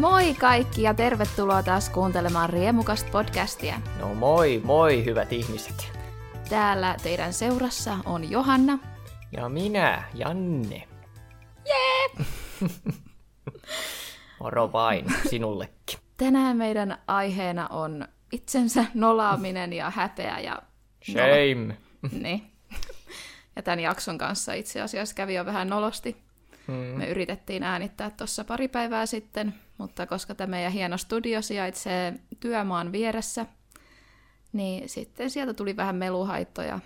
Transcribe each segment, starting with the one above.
Moi kaikki ja tervetuloa taas kuuntelemaan Riemukasta podcastia. No moi, moi hyvät ihmiset. Täällä teidän seurassa on Johanna. Ja minä, Janne. Jee! Moro vain sinullekin. Tänään meidän aiheena on itsensä nolaaminen ja häpeä ja... Shame. Niin. Ja tämän jakson kanssa itse asiassa kävi jo vähän nolosti. Hmm. Me yritettiin äänittää tuossa pari päivää sitten, mutta koska tämä meidän hieno studio sijaitsee työmaan vieressä, niin sitten sieltä tuli vähän meluhaittoja.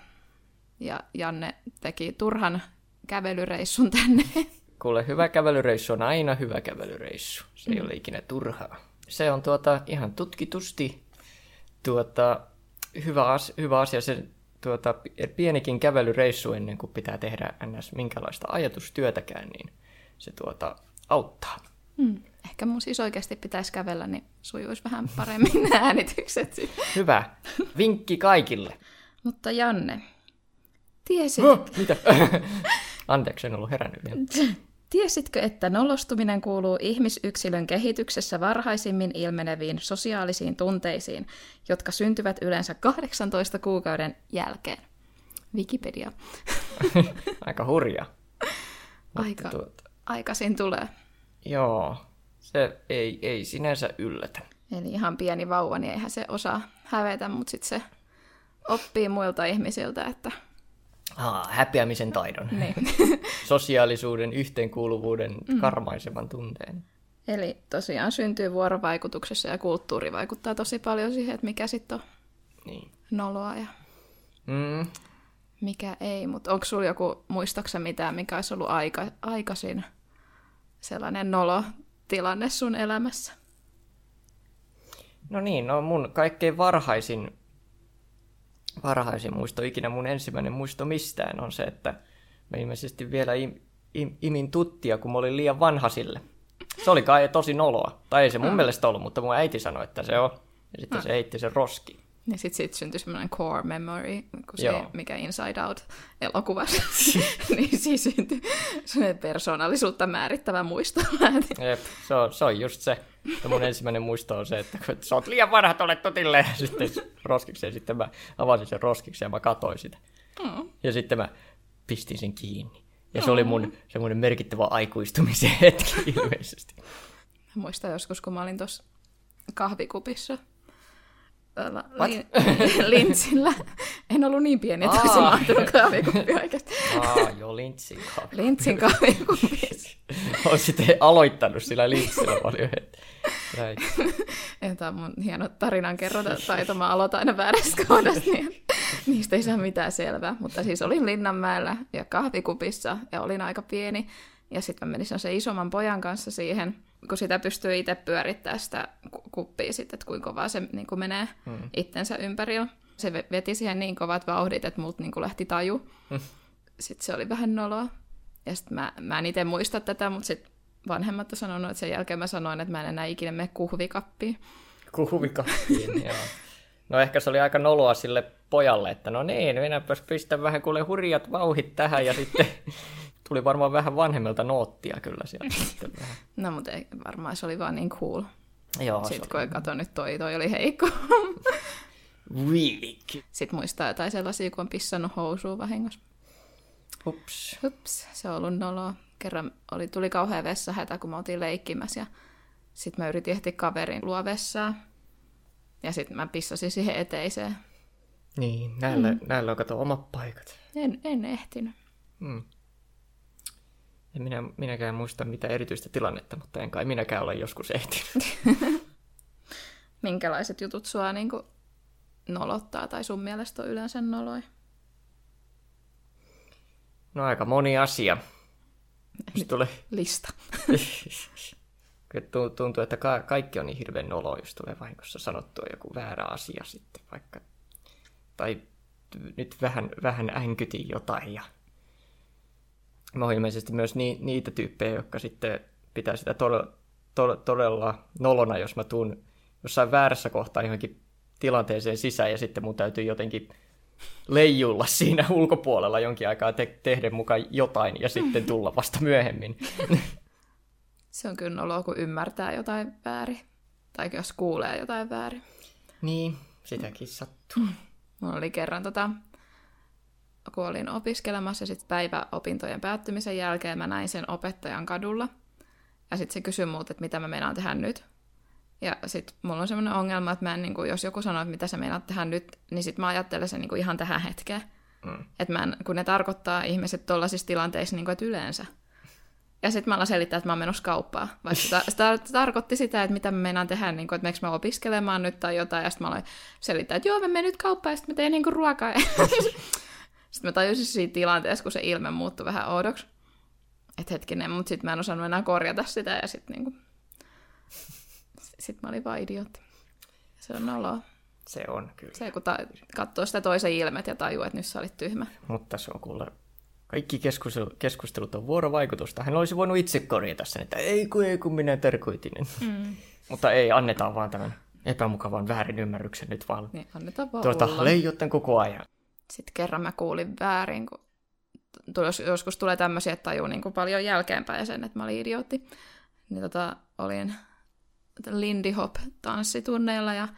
Ja Janne teki turhan kävelyreissun tänne. Kuule, hyvä kävelyreissu on aina hyvä kävelyreissu. Se ei mm. ole ikinä turhaa. Se on tuota ihan tutkitusti tuota, hyvä, as, hyvä asia. Se tuota, pienikin kävelyreissu ennen kuin pitää tehdä ns. minkälaista ajatustyötäkään, niin se tuota, auttaa. Hmm. Ehkä mun siis oikeasti pitäisi kävellä, niin sujuisi vähän paremmin nämä äänitykset. Hyvä. Vinkki kaikille. Mutta Janne, tiesit... Oh, mitä? Anteeksi, en ollut herännyt vielä. Tiesitkö, että nolostuminen kuuluu ihmisyksilön kehityksessä varhaisimmin ilmeneviin sosiaalisiin tunteisiin, jotka syntyvät yleensä 18 kuukauden jälkeen? Wikipedia. Aika hurja. Aika, tuota... Aikaisin tulee. Joo, se ei, ei sinänsä yllätä. Eli ihan pieni vauva, niin eihän se osaa hävetä, mutta sitten se oppii muilta ihmisiltä, että Ah, häpeämisen taidon. niin. Sosiaalisuuden, yhteenkuuluvuuden, mm. karmaisevan tunteen. Eli tosiaan syntyy vuorovaikutuksessa ja kulttuuri vaikuttaa tosi paljon siihen, että mikä sitten on niin. noloa ja mm. mikä ei. Mutta onko sulla joku, muistaksa mitään, mikä olisi ollut aika, aikaisin sellainen nolotilanne sun elämässä? No niin, no mun kaikkein varhaisin varhaisin muisto ikinä, mun ensimmäinen muisto mistään on se, että mä ilmeisesti vielä im, im, imin tuttia, kun mä olin liian vanha sille. Se oli kai tosi noloa. Tai ei se mun mm. mielestä ollut, mutta mun äiti sanoi, että se on. Ja sitten mm. se heitti sen roski. Ja sitten sit syntyi semmoinen core memory, kun se, Joo. mikä Inside Out elokuvassa, niin siis syntyi semmoinen persoonallisuutta määrittävä muisto. Jep, se on, se on just se. Ja mun ensimmäinen muisto on se, että kun sä oot liian vanha tuolle totille, ja sitten roskiksi, ja sitten mä avasin sen roskiksi ja mä katoin sitä. Mm. Ja sitten mä pistin sen kiinni. Ja se mm. oli mun semmoinen merkittävä aikuistumisen hetki ilmeisesti. Mä muistan joskus, kun mä olin tuossa kahvikupissa li- lintsillä. En ollut niin pieni, että olisin mahtunut kahvikuppi oikeasti. Aa, joo, lintsin kahvikuppi. Lintsin kahvikuppi. Olisit aloittanut sillä lintsillä paljon heti. Tämä on mun hieno tarinan kerrota taito. Mä aloitan aina väärästä kohdasta, niin niistä ei saa mitään selvää. Mutta siis olin Linnanmäellä ja kahvikupissa ja olin aika pieni. Ja sitten mä menin sen isomman pojan kanssa siihen kun sitä pystyy itse pyörittämään sitä kuppia sitten, että kuinka kovaa se niin kuin menee mm. itsensä ympärillä. Se veti siihen niin kovat vauhdit, että multa niin kuin lähti taju. Mm. Sitten se oli vähän noloa. Ja sitten mä, mä en itse muista tätä, mutta sitten vanhemmat on sanonut, että sen jälkeen mä sanoin, että mä en enää ikinä mene kuhvikappiin. Kuhvikappiin, joo. No ehkä se oli aika noloa sille pojalle, että no niin, minäpäs pistän vähän kuule hurjat vauhit tähän ja sitten tuli varmaan vähän vanhemmilta noottia kyllä sieltä. No mutta ei, varmaan se oli vaan niin cool. Joo, Sitten kun kato nyt toi, toi oli heikko. Weak. Sitten muistaa jotain sellaisia, kun on pissannut housuun vahingossa. Hups. Hups, se on ollut noloa. Kerran oli, tuli kauhean vessahätä, kun me oltiin leikkimässä ja sitten mä yritin ehtiä kaverin luo vessaa. Ja sitten mä pissasin siihen eteiseen. Niin, näillä, mm. näillä on kato omat paikat. En, en ehtinyt. Mm. En minä, minäkään muista mitä erityistä tilannetta, mutta en kai minäkään ole joskus ehtinyt. Minkälaiset jutut sua niin kuin, nolottaa tai sun mielestä on yleensä noloi? No aika moni asia. Nyt tulee... Lista. Tuntuu, että ka- kaikki on niin hirveän noloa, jos tulee vahingossa sanottua joku väärä asia sitten vaikka. Tai nyt vähän, vähän änkytin jotain ja mä oon ilmeisesti myös ni, niitä tyyppejä, jotka sitten pitää sitä todella, to, todella nolona, jos mä tuun jossain väärässä kohtaa johonkin tilanteeseen sisään ja sitten mun täytyy jotenkin leijulla siinä ulkopuolella jonkin aikaa te- tehdä mukaan jotain ja sitten tulla vasta myöhemmin. Se on kyllä noloa, kun ymmärtää jotain väärin. Tai jos kuulee jotain väärin. Niin, sitäkin sattuu. Mulla oli kerran tota, kun olin opiskelemassa ja sitten päiväopintojen päättymisen jälkeen mä näin sen opettajan kadulla. Ja sitten se kysyi multa, että mitä mä meinaan tehdä nyt. Ja sitten mulla on semmoinen ongelma, että mä en, niin kuin, jos joku sanoo, että mitä sä meinaat tehdä nyt, niin sitten mä ajattelen sen niin kuin ihan tähän hetkeen. Mm. Että mä en, kun ne tarkoittaa ihmiset tuollaisissa tilanteissa, niin kuin, että yleensä. Ja sitten mä alan selittää, että mä oon menossa kauppaan. Vaikka se, tar- tarkoitti sitä, että mitä mä meinaan tehdä, niin kuin, että meneekö mä opiskelemaan nyt tai jotain. Ja sitten mä aloin selittää, että joo, mä menen nyt kauppaan ja sitten mä teen niin kuin ruokaa. sitten mä tajusin siinä tilanteessa, kun se ilme muuttui vähän oudoksi. Että hetkinen, mutta sitten mä en osannut enää korjata sitä ja sitten niin kuin... Sitten mä olin vaan idiootti. Se on noloa. Se on kyllä. Se, kun ta- katsoo sitä toisen ilmet ja tajuu, että nyt sä olit tyhmä. Mutta se on kuule kaikki keskustelut, keskustelut on vuorovaikutusta. Hän olisi voinut itse korjata sen, että ei kun ei kun minä tarkoitin. Mm. Mutta ei, annetaan vaan tämän epämukavan väärin ymmärryksen nyt vaan. Niin, annetaan vaan tuota, leijotten koko ajan. Sitten kerran mä kuulin väärin, kun jos, joskus tulee tämmöisiä, että tajuu niin kuin paljon jälkeenpäin sen, että mä olin idiootti. Niin tota, olin Lindy Hop-tanssitunneilla ja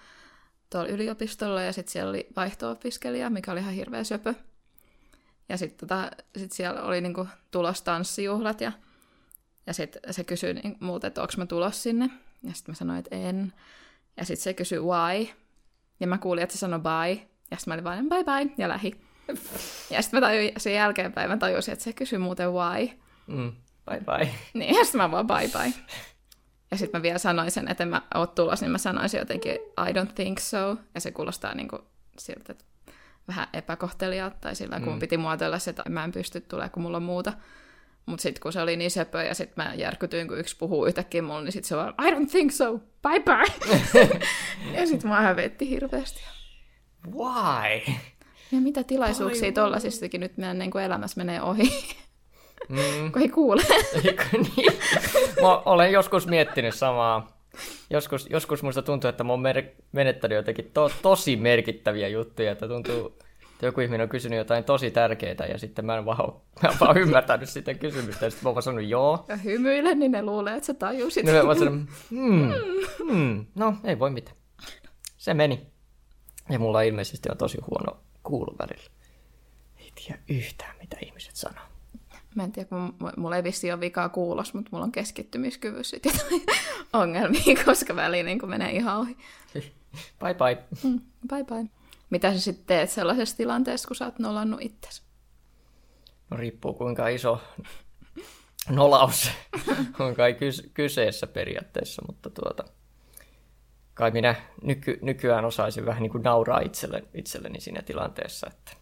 tuolla yliopistolla ja sitten siellä oli vaihto-opiskelija, mikä oli ihan hirveä söpö. Ja sitten tota, sit siellä oli niinku tulos tanssijuhlat ja, ja sitten se kysyi niin, multa, että onko mä tulos sinne. Ja sitten mä sanoin, että en. Ja sitten se kysyi why. Ja mä kuulin, että se sanoi bye. Ja sitten mä olin vain bye bye ja lähi. Ja sitten mä tajuin, sen jälkeenpäin mä tajusin, että se kysyi muuten why. Mm, bye bye. Niin, ja sitten mä vaan bye bye. Ja sitten mä vielä sanoin sen, että en mä oo tulos, niin mä sanoisin jotenkin I don't think so. Ja se kuulostaa niin kuin siltä, että vähän epäkohteliaat, tai sillä kun mm. piti muotoilla se, että mä en pysty tulemaan, kun mulla on muuta. Mutta sitten kun se oli niin söpö ja sitten mä järkytyin, kun yksi puhuu yhtäkkiä mulle, niin sitten se vaan, I don't think so, bye bye. ja sitten mä hävetti hirveästi. Why? Ja mitä tilaisuuksia tollaisistakin nyt meidän niin elämässä menee ohi. Mm. kun ei kuule. niin. Mä olen joskus miettinyt samaa. Joskus, joskus musta tuntuu, että mä oon mer- menettänyt jotenkin to- tosi merkittäviä juttuja, että tuntuu, että joku ihminen on kysynyt jotain tosi tärkeää ja sitten mä en vaan, mä en vaan ymmärtänyt sitä kysymystä ja sitten mä oon vaan sanonut joo. Ja hymyile, niin ne luulee, että sä tajusit. Niin mä vaan sanon, hmm, hmm, no ei voi mitään. Se meni. Ja mulla ilmeisesti on tosi huono kuulu välillä. Ei tiedä yhtään, mitä ihmiset sanoo. Mä en tiedä, kun mulla ei vissi ole vikaa kuulos, mutta mulla on keskittymiskyvyssä jotain ongelmia, koska väliin niin menee ihan ohi. Bye bye. Mm, bye bye. Mitä sä sitten teet sellaisessa tilanteessa, kun sä oot nolannut itsesi? No riippuu kuinka iso nolaus on kai kyseessä periaatteessa, mutta tuota, kai minä nyky, nykyään osaisin vähän niin kuin nauraa itselleni, itselleni siinä tilanteessa, että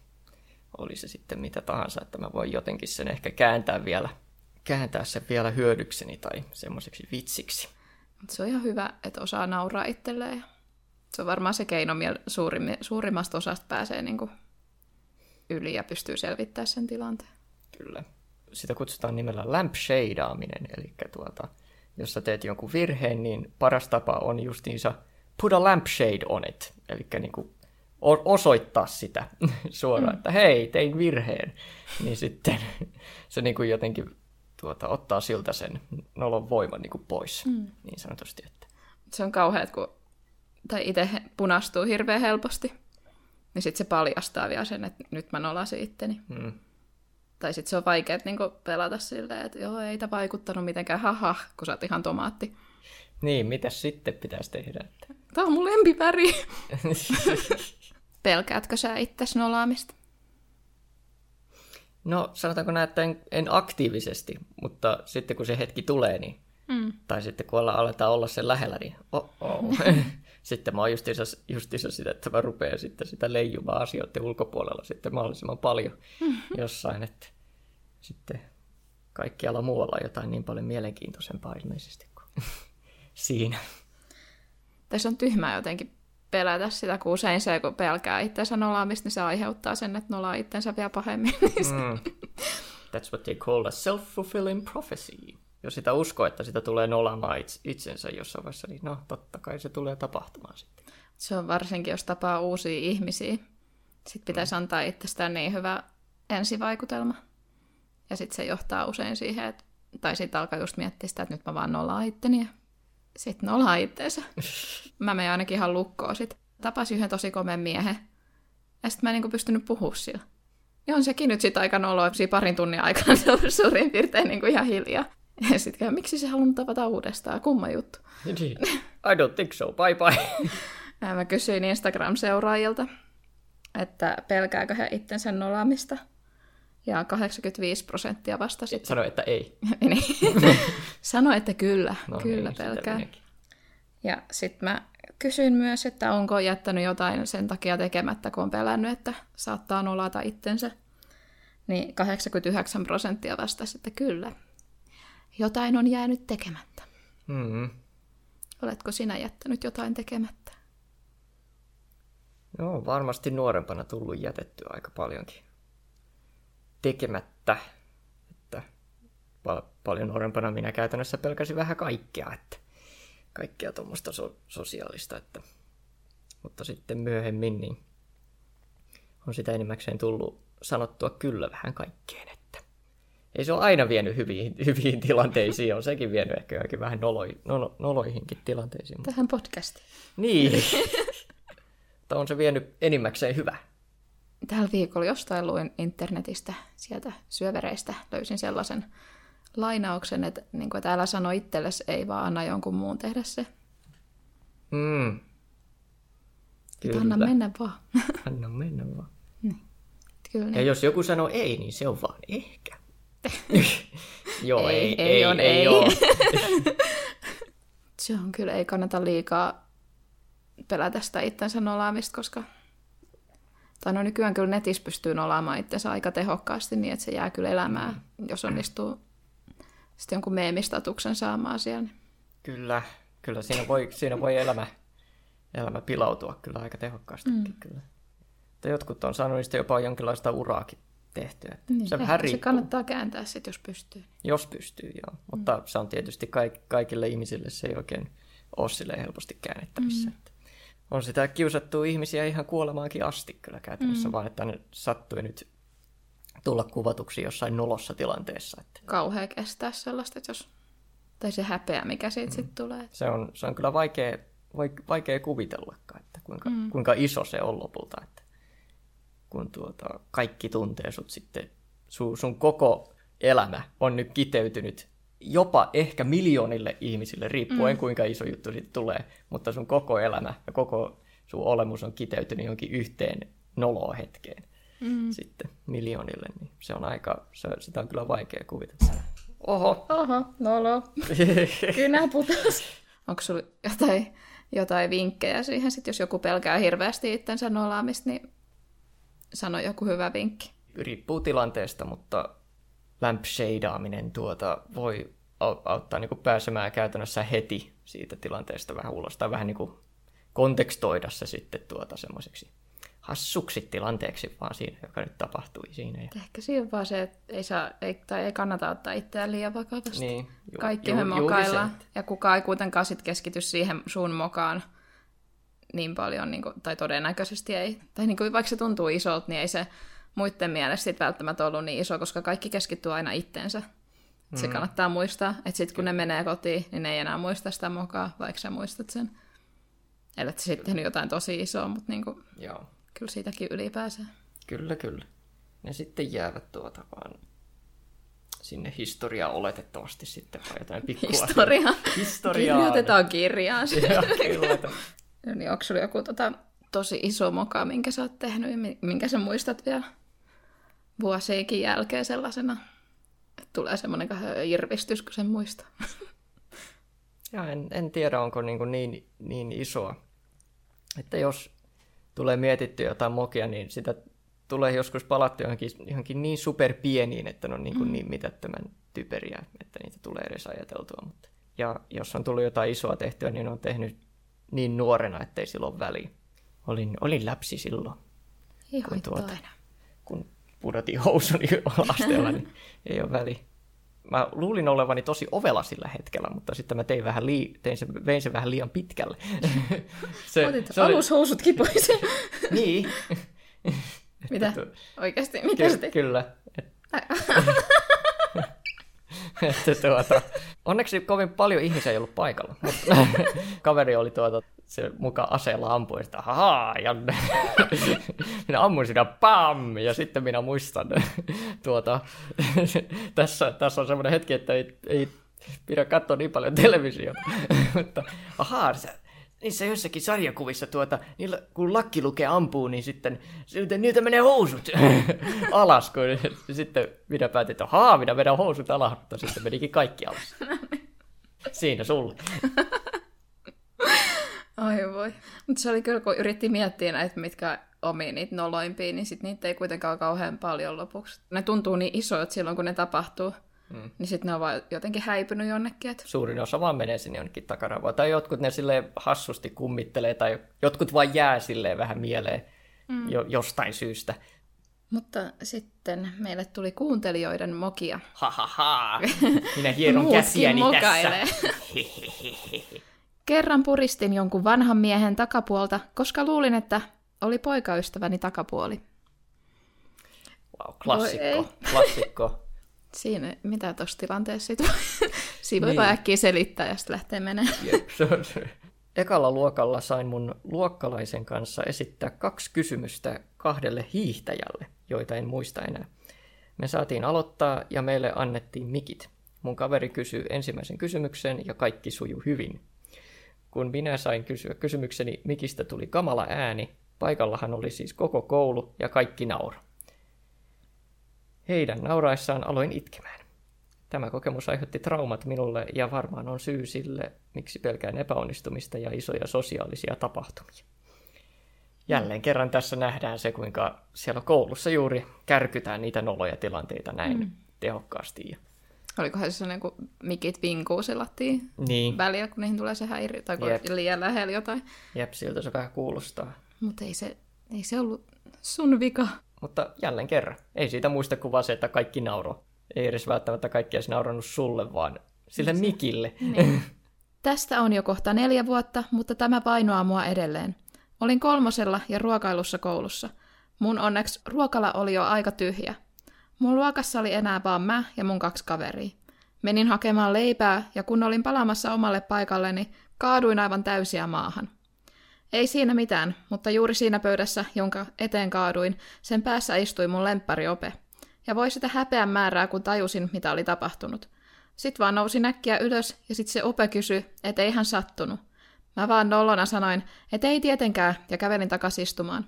oli se sitten mitä tahansa, että mä voin jotenkin sen ehkä kääntää vielä, kääntää sen vielä hyödykseni tai semmoiseksi vitsiksi. Se on ihan hyvä, että osaa nauraa itselleen. Se on varmaan se keino, millä suurim, suurimmasta osasta pääsee niin kuin yli ja pystyy selvittämään sen tilanteen. Kyllä. Sitä kutsutaan nimellä lampshadeaaminen, eli tuota, jos sä teet jonkun virheen, niin paras tapa on justiinsa put a lampshade on it, eli niin kuin osoittaa sitä suoraan, mm. että hei, tein virheen, niin sitten se niin kuin jotenkin tuota, ottaa siltä sen nolon voiman niin kuin pois, mm. niin sanotusti. Että. Se on kauheat, kun tai itse punastuu hirveän helposti, niin sitten se paljastaa vielä sen, että nyt mä nolasin itteni. Mm. Tai sitten se on vaikea niin pelata silleen, että joo, ei tämä vaikuttanut mitenkään, haha, kun sä oot ihan tomaatti. Niin, mitä sitten pitäisi tehdä? Tämä on mun lempiväri. Pelkäätkö sä itses nolaamista? No sanotaanko näin, että en, en aktiivisesti, mutta sitten kun se hetki tulee, niin, mm. tai sitten kun aletaan olla sen lähellä, niin oh, oh. sitten mä oon justiinsa, justiinsa sitä, että mä rupean sitten sitä leijumaan asioiden ulkopuolella sitten mahdollisimman paljon mm-hmm. jossain, että sitten kaikkialla muualla on jotain niin paljon mielenkiintoisempaa ilmeisesti kuin siinä. Tässä on tyhmää jotenkin pelätä sitä, kun usein se, kun pelkää itsensä nolaamista, niin se aiheuttaa sen, että nolaa itsensä vielä pahemmin. mm. That's what they call a self-fulfilling prophecy. Jos sitä uskoo, että sitä tulee nolaamaan itsensä jossain vaiheessa, niin no totta kai se tulee tapahtumaan sitten. Se on varsinkin, jos tapaa uusia ihmisiä. Sitten pitäisi mm. antaa itsestään niin hyvä ensivaikutelma. Ja sitten se johtaa usein siihen, että tai sitten alkaa just miettiä sitä, että nyt mä vaan nolaan itteni ja sitten nolaa itteensä. mä menen ainakin ihan lukkoon sit. Tapasin yhden tosi komeen miehen, ja sitten mä en niinku pystynyt puhua sillä. Ja on sekin nyt sitten aika noloa, siinä parin tunnin aikana se on suurin piirtein niinku ihan hiljaa. Ja sitten miksi se halunnut tavata uudestaan, kumma juttu. Niin. I don't think so, bye bye. Ja mä kysyin Instagram-seuraajilta, että pelkääkö he itsensä nolaamista. Ja 85 prosenttia vastasi. Sano, että ei. Niin. Sano, että kyllä, No kyllä niin, pelkää. Ja sitten mä kysyin myös, että onko jättänyt jotain sen takia tekemättä, kun on pelännyt, että saattaa nolata itsensä. Niin 89 prosenttia vastasi, että kyllä. Jotain on jäänyt tekemättä. Mm. Oletko sinä jättänyt jotain tekemättä? No, varmasti nuorempana tullut jätettyä aika paljonkin tekemättä. Että pal- paljon nuorempana minä käytännössä pelkäsin vähän kaikkea, että kaikkea tuommoista so- sosiaalista. Että... Mutta sitten myöhemmin niin on sitä enimmäkseen tullut sanottua kyllä vähän kaikkeen, että ei se ole aina vienyt hyviin, hyviin tilanteisiin, on sekin vienyt ehkä johonkin vähän noloi, nolo, noloihinkin tilanteisiin. Mutta... Tähän podcastiin. Niin, mutta on se vienyt enimmäkseen hyvä. Tällä viikolla jostain luin internetistä sieltä syövereistä, löysin sellaisen lainauksen, että, niin kuin, että älä sano itsellesi, ei vaan anna jonkun muun tehdä se. Mm. Että Anna mennä vaan. Anna mennä vaan. Kyllä Ja niin. jos joku sanoo ei, niin se on vaan ehkä. Joo, Ei, ei, ei ei, on ei, ei. Se on kyllä, ei kannata liikaa pelätä sitä itsensä nolaamista, koska... Tai no nykyään kyllä netissä pystyy nolaamaan itsensä aika tehokkaasti niin, että se jää kyllä elämään, jos onnistuu sitten jonkun meemistatuksen saamaan siellä. Kyllä, kyllä siinä voi, siinä voi elämä, elämä pilautua kyllä aika tehokkaastikin. Mm. Kyllä. Mutta jotkut on saanut niistä jopa jonkinlaista uraakin tehtyä. Että Niin, se vähän se kannattaa kääntää sitten, jos pystyy. jos pystyy, joo. Mutta se on tietysti kaik, kaikille ihmisille se ei oikein ole silleen helposti käännettävissä. Mm. On sitä kiusattu ihmisiä ihan kuolemaankin asti kyllä käytännössä, mm. vaan että ne sattui nyt tulla kuvatuksi jossain nolossa tilanteessa. Että Kauhea kestää sellaista, että jos... Tai se häpeä, mikä siitä mm. sitten tulee. se, on, se on kyllä vaikea, vaik- vaikea kuvitellakaan, että kuinka, mm. kuinka iso se on lopulta. Että kun tuota, kaikki tuntee sut sitten, sun, sun koko elämä on nyt kiteytynyt jopa ehkä miljoonille ihmisille, riippuen mm. kuinka iso juttu siitä tulee, mutta sun koko elämä ja koko sun olemus on kiteytynyt jonkin yhteen noloa hetkeen mm. sitten miljoonille, niin se on aika, se, sitä on kyllä vaikea kuvitella. Oho, Oho, nolo. Kynä putos. Onko sulla jotain, jotain vinkkejä siihen, sit jos joku pelkää hirveästi itsensä nolaamista, niin sano joku hyvä vinkki. riippuu tilanteesta, mutta lampshadeaaminen tuota voi au- auttaa niin pääsemään käytännössä heti siitä tilanteesta vähän ulos, tai vähän niin kuin kontekstoida se sitten tuota semmoiseksi hassuksi tilanteeksi vaan siinä, joka nyt tapahtui siinä. Ja... Ehkä siinä on vaan se, että ei, saa, ei, tai ei kannata ottaa itseään liian vakavasti. Niin, ju- Kaikki ju- me mokaillaan, ja kukaan ei kuitenkaan sit keskity siihen sun mokaan niin paljon, niin kuin, tai todennäköisesti ei. Tai niin kuin, vaikka se tuntuu isolta, niin ei se muiden mielestä sit välttämättä ollut niin iso, koska kaikki keskittyy aina itteensä. Mm. Se kannattaa muistaa, että sitten kun ne menee kotiin, niin ne ei enää muista sitä mokaa, vaikka sä muistat sen. Ellei sä sitten tehnyt jotain tosi isoa, mutta niin kuin, Joo, kyllä siitäkin ylipääsee. kyllä, kyllä. Ne sitten jäävät tuota vaan sinne historiaan oletettavasti sitten vai jotain pikkua. Historia. Historiaan. Kirjoitetaan kirjaan. Joo, kyllä. niin onko sulla joku tota, tosi iso moka, minkä sä oot tehnyt ja mi- minkä sä muistat vielä vuosienkin jälkeen sellaisena? Että tulee semmoinen irvistys, kun sen muistaa. Ja en, en tiedä, onko niin, niin, niin isoa. Että jos tulee mietittyä jotain mokia, niin sitä tulee joskus palattu johonkin, johonkin niin superpieniin, että ne on niin, kuin mm. niin mitättömän typeriä, että niitä tulee edes ajateltua. Mutta, ja jos on tullut jotain isoa tehtyä, niin on tehnyt niin nuorena, ettei silloin väliä. Olin, olin läpsi silloin, Ei Kun tuota-. Pudotin housuni asteella, niin ei ole väliä. Mä luulin olevani tosi ovela sillä hetkellä, mutta sitten mä tein vähän lii- tein sen, vein sen vähän liian pitkälle. se, Otit se oli- alushousutkin pois. Niin. Mitä? Oikeasti? Mitä Ky- teit? kyllä. Et, että tuota, onneksi kovin paljon ihmisiä ei ollut paikalla, mutta kaveri oli tuota, se mukaan aseella ampui sitä, haha, ja minä ammuin sitä, pam, ja sitten minä muistan, tuota, tässä, tässä on semmoinen hetki, että ei, ei pidä katsoa niin paljon televisiota, mutta ahaa, se, niissä joissakin sarjakuvissa tuota, niillä, kun lakkiluke ampuu, niin sitten sitten niiltä menee housut alas, kun sitten minä päätin, että haa, minä vedän housut alas, mutta sitten menikin kaikki alas. Siinä sulle. Ai voi. Mutta se oli kyllä, kun yritti miettiä näitä, mitkä omi niitä noloimpia, niin sit niitä ei kuitenkaan kauhean paljon lopuksi. Ne tuntuu niin isoilta silloin, kun ne tapahtuu. Mm. Niin sitten ne on vaan jotenkin häipynyt jonnekin. Et... Suurin osa vaan menee sinne jonnekin takaravoon. Tai jotkut ne sille hassusti kummittelee, tai jotkut vaan jää silleen vähän mieleen mm. jo, jostain syystä. Mutta sitten meille tuli kuuntelijoiden mokia. Ha ha ha, minä hieron käsiäni tässä. Kerran puristin jonkun vanhan miehen takapuolta, koska luulin, että oli poikaystäväni takapuoli. Wow, klassikko, klassikko. Siinä, mitä tuossa tilanteessa sit Siinä voi niin. äkkiä selittää ja sitten lähtee menemään. Jep, se on se. Ekalla luokalla sain mun luokkalaisen kanssa esittää kaksi kysymystä kahdelle hiihtäjälle, joita en muista enää. Me saatiin aloittaa ja meille annettiin mikit. Mun kaveri kysyi ensimmäisen kysymyksen ja kaikki sujuu hyvin. Kun minä sain kysyä kysymykseni, mikistä tuli kamala ääni. Paikallahan oli siis koko koulu ja kaikki nauro. Heidän nauraessaan aloin itkemään. Tämä kokemus aiheutti traumat minulle ja varmaan on syy sille, miksi pelkään epäonnistumista ja isoja sosiaalisia tapahtumia. Jälleen kerran tässä nähdään se, kuinka siellä koulussa juuri kärkytään niitä noloja tilanteita näin mm. tehokkaasti. Olikohan se sellainen, kun mikit vinkuu selattiin niin. väliä, kun niihin tulee se häiri, tai kun Jep. liian lähellä jotain. Jep, siltä se vähän kuulostaa. Mutta ei se, ei se ollut sun vika. Mutta jälleen kerran, ei siitä muista kuin vaan se, että kaikki nauro. Ei edes välttämättä kaikki edes naurannut sulle, vaan sille se, Mikille. Niin. Tästä on jo kohta neljä vuotta, mutta tämä painoaa mua edelleen. Olin kolmosella ja ruokailussa koulussa. Mun onneksi ruokala oli jo aika tyhjä. Mun luokassa oli enää vaan mä ja mun kaksi kaveria. Menin hakemaan leipää ja kun olin palaamassa omalle paikalleni, kaaduin aivan täysiä maahan. Ei siinä mitään, mutta juuri siinä pöydässä, jonka eteen kaaduin, sen päässä istui mun lemppari-ope. Ja voi sitä häpeän määrää, kun tajusin, mitä oli tapahtunut. Sitten vaan nousi näkkiä ylös ja sitten se ope kysyi, että ei hän sattunut. Mä vaan nollona sanoin, että ei tietenkään, ja kävelin takaisin istumaan.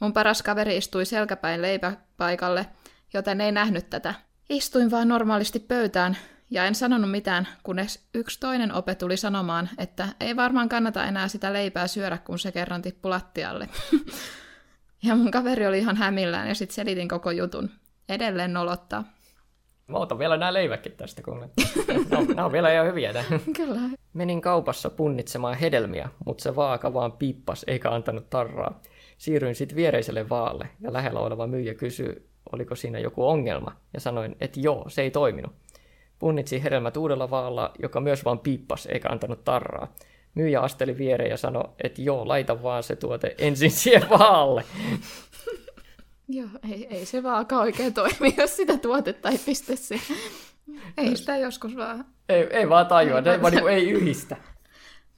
Mun paras kaveri istui selkäpäin leipäpaikalle, joten ei nähnyt tätä. Istuin vaan normaalisti pöytään, ja en sanonut mitään, kunnes yksi toinen ope tuli sanomaan, että ei varmaan kannata enää sitä leipää syödä, kun se kerran tippui lattialle. ja mun kaveri oli ihan hämillään ja sitten selitin koko jutun. Edelleen nolottaa. Mä otan vielä nämä leiväkin tästä, kun no, nämä on vielä ihan hyviä. Kyllä. Menin kaupassa punnitsemaan hedelmiä, mutta se vaaka vaan piippas eikä antanut tarraa. Siirryin sitten viereiselle vaalle ja lähellä oleva myyjä kysyi, oliko siinä joku ongelma, ja sanoin, että joo, se ei toiminut. Punnitsi hedelmät uudella vaalla, joka myös vaan piippas eikä antanut tarraa. Myyjä asteli viereen ja sanoi, että joo, laita vaan se tuote ensin siihen vaalle. Joo, ei, ei se vaaka oikein toimi, jos sitä tuotetta ei pistä siihen. Ei sitä joskus vaan... Ei, ei vaan tajua, ei, vaan niin ei yhdistä.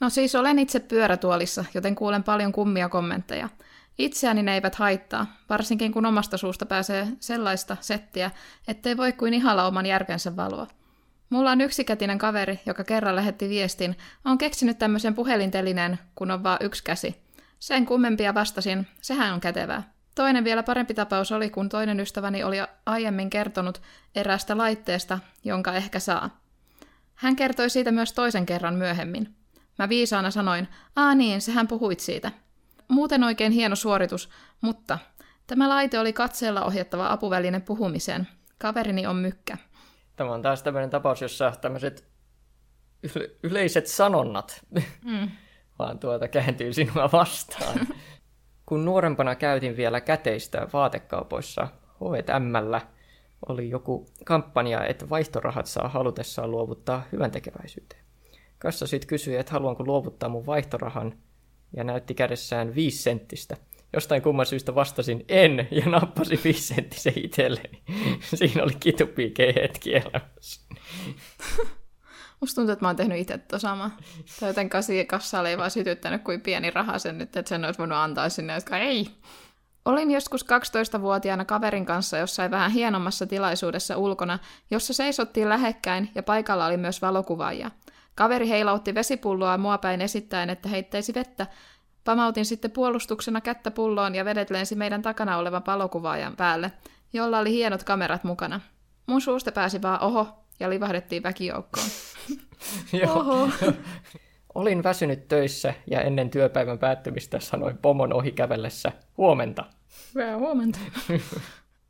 No siis olen itse pyörätuolissa, joten kuulen paljon kummia kommentteja. Itseäni ne eivät haittaa, varsinkin kun omasta suusta pääsee sellaista settiä, ettei voi kuin ihalla oman järkensä valoa. Mulla on yksikätinen kaveri, joka kerran lähetti viestin, on keksinyt tämmöisen puhelintelineen, kun on vaan yksi käsi. Sen kummempia vastasin, sehän on kätevää. Toinen vielä parempi tapaus oli, kun toinen ystäväni oli aiemmin kertonut eräästä laitteesta, jonka ehkä saa. Hän kertoi siitä myös toisen kerran myöhemmin. Mä viisaana sanoin, aa niin, sehän puhuit siitä. Muuten oikein hieno suoritus, mutta tämä laite oli katseella ohjattava apuväline puhumiseen. Kaverini on mykkä. Tämä on taas tämmöinen tapaus, jossa tämmöiset yleiset sanonnat mm. vaan tuota kääntyy sinua vastaan. Kun nuorempana käytin vielä käteistä vaatekaupoissa H&Mllä, oli joku kampanja, että vaihtorahat saa halutessaan luovuttaa hyvän tekeväisyyteen. Kassa sitten kysyi, että haluanko luovuttaa mun vaihtorahan, ja näytti kädessään viisi senttistä. Jostain kumman syystä vastasin en, ja nappasin viisi senttisen itselleni. Siinä oli kitupiikeen hetki elämässä. Musta tuntuu, että mä oon tehnyt itse sama. Tai joten kasi kassalla ei vaan sytyttänyt kuin pieni raha sen nyt, että sen olisi voinut antaa sinne, jotka ei. Olin joskus 12-vuotiaana kaverin kanssa jossain vähän hienommassa tilaisuudessa ulkona, jossa seisottiin lähekkäin ja paikalla oli myös valokuvaajia. Kaveri heilautti vesipulloa mua päin esittäen, että heittäisi vettä. Pamautin sitten puolustuksena kättä pulloon ja vedet lensi meidän takana olevan valokuvaajan päälle, jolla oli hienot kamerat mukana. Mun suusta pääsi vaan oho ja livahdettiin väkijoukkoon. Oho. Olin väsynyt töissä ja ennen työpäivän päättymistä sanoin pomon ohi kävellessä huomenta. Hyvää huomenta.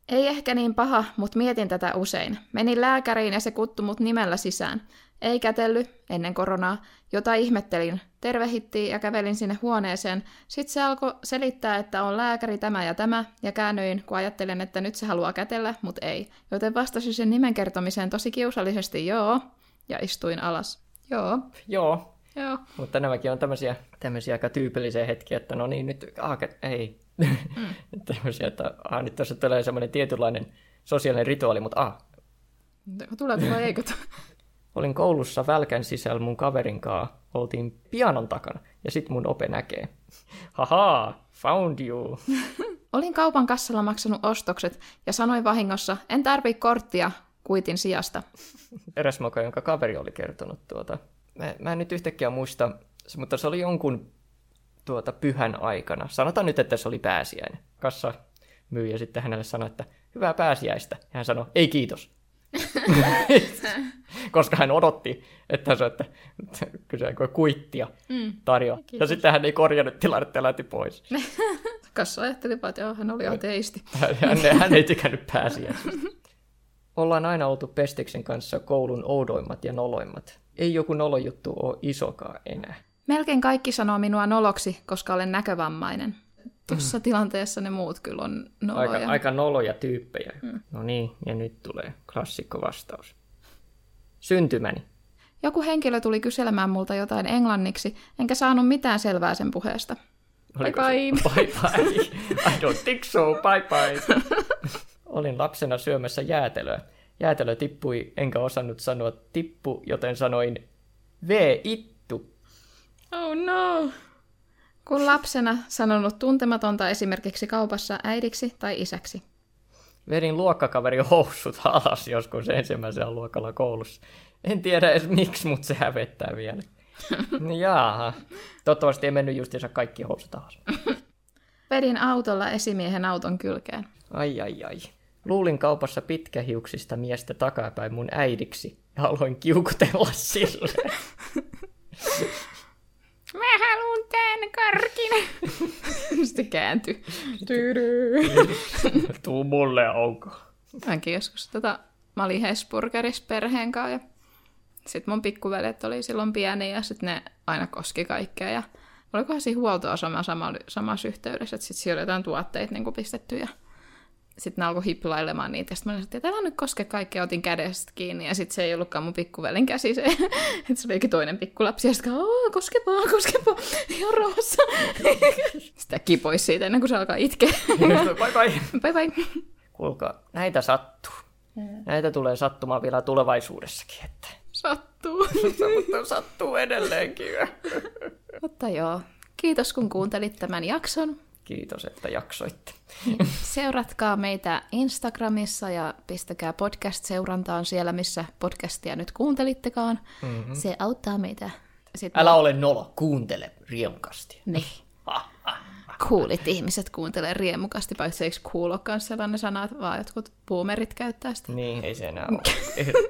Ei ehkä niin paha, mutta mietin tätä usein. Menin lääkäriin ja se kuttu mut nimellä sisään. Ei kätelly, ennen koronaa, jota ihmettelin. Tervehittiin ja kävelin sinne huoneeseen. Sitten se alkoi selittää, että on lääkäri tämä ja tämä, ja käännyin, kun ajattelin, että nyt se haluaa kätellä, mutta ei. Joten vastasin sen nimen kertomiseen tosi kiusallisesti joo, ja istuin alas. Joo, Joo, joo. mutta nämäkin on tämmöisiä, tämmöisiä aika tyypillisiä hetkiä, että no niin, nyt, kä- ei. Mm. tämmöisiä, että ah, nyt tässä tulee semmoinen tietynlainen sosiaalinen rituaali, mutta ah, Tuleeko vai eikö? olin koulussa välkän sisällä mun kaverin kaa, oltiin pianon takana, ja sit mun ope näkee. Haha, found you. Olin kaupan kassalla maksanut ostokset ja sanoin vahingossa, en tarvii korttia kuitin sijasta. eräs moka, jonka kaveri oli kertonut tuota. Mä, mä en nyt yhtäkkiä muista, mutta se oli jonkun tuota pyhän aikana. Sanotaan nyt, että se oli pääsiäinen. Kassa myyjä sitten hänelle sanoi, että hyvää pääsiäistä. Ja hän sanoi, ei kiitos. Koska hän odotti, että se, että, että kyse kuittia Mm. tarjoaa. Ja sitten hän ei korjannut tilannetta ja lähti pois. Kassa ajatteli vaan, että joo, hän oli ateisti. Hän, hän ei tykännyt pääsiäisestä. Ollaan aina oltu Pesteksen kanssa koulun oudoimmat ja noloimmat. Ei joku nolojuttu ole isokaan enää. Melkein kaikki sanoo minua noloksi, koska olen näkövammainen. Tuossa tilanteessa ne muut kyllä on noloja. Aika, aika noloja tyyppejä. Mm. No niin, ja nyt tulee klassikko vastaus. Syntymäni. Joku henkilö tuli kyselemään multa jotain englanniksi, enkä saanut mitään selvää sen puheesta. Oliko Bye Se? Bye bye. I don't think so. Bye bye. Olin lapsena syömässä jäätelöä. Jäätelö tippui, enkä osannut sanoa tippu, joten sanoin V ittu. Oh no! Kun lapsena sanonut tuntematonta esimerkiksi kaupassa äidiksi tai isäksi. Vedin luokkakaverin housut alas joskus ensimmäisellä luokalla koulussa. En tiedä edes miksi, mutta se hävettää vielä. Jaaha. Toivottavasti ei mennyt justiinsa kaikki housut alas. Vedin autolla esimiehen auton kylkeen. Ai ai ai. Luulin kaupassa pitkähiuksista miestä takapäin mun äidiksi ja aloin kiukutella sille. Mä haluun tän karkin. Sitten kääntyi. Tuu mulle onko. Mäkin joskus tota, mä olin Hesburgerissa perheen kanssa ja sitten mun pikkuveljet oli silloin pieni ja sitten ne aina koski kaikkea ja olikohan siinä huoltoasema sama, samassa yhteydessä, että sitten siellä oli jotain tuotteita niin pistetty ja sitten ne alkoi hiplailemaan niitä, ja sitten mä olin, että älä nyt koske kaikkea, otin kädestä kiinni, ja sitten se ei ollutkaan mun pikkuvelin käsi, se, että se oli jokin toinen pikkulapsi, ja sitten "Oo, koske vaan, koske vaan, ihan rauhassa. Sitä kipois siitä ennen kuin se alkaa itkeä. bye bye. bye bye. Kuulkaa, näitä sattuu. Näitä tulee sattumaan vielä tulevaisuudessakin, että Sattuu. mutta sattuu edelleenkin. Mutta joo, kiitos kun kuuntelit tämän jakson. Kiitos, että jaksoitte. Seuratkaa meitä Instagramissa ja pistäkää podcast-seurantaan siellä, missä podcastia nyt kuuntelittekaan. Mm-hmm. Se auttaa meitä. Sitten Älä ole nolo, kuuntele riemukasti. Niin. Coolit ihmiset kuuntelee riemukasti, paitsi eikö cool olekaan sellainen sana, että vaan jotkut boomerit käyttää sitä. Niin, ei se enää ole.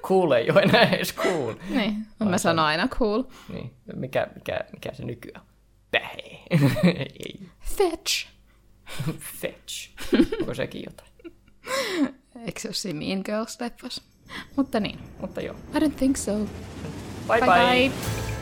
Cool ei ole enää edes cool. Niin, mä sanon aina cool. Niin, mikä, mikä, mikä se nykyään? Pähe. ei. Fetch. Fetch. Onko sekin jotain? Eikö se ole siinä Mean Girls-leffassa? Mutta niin, Mutta joo. I don't think so. Bye bye. bye. bye.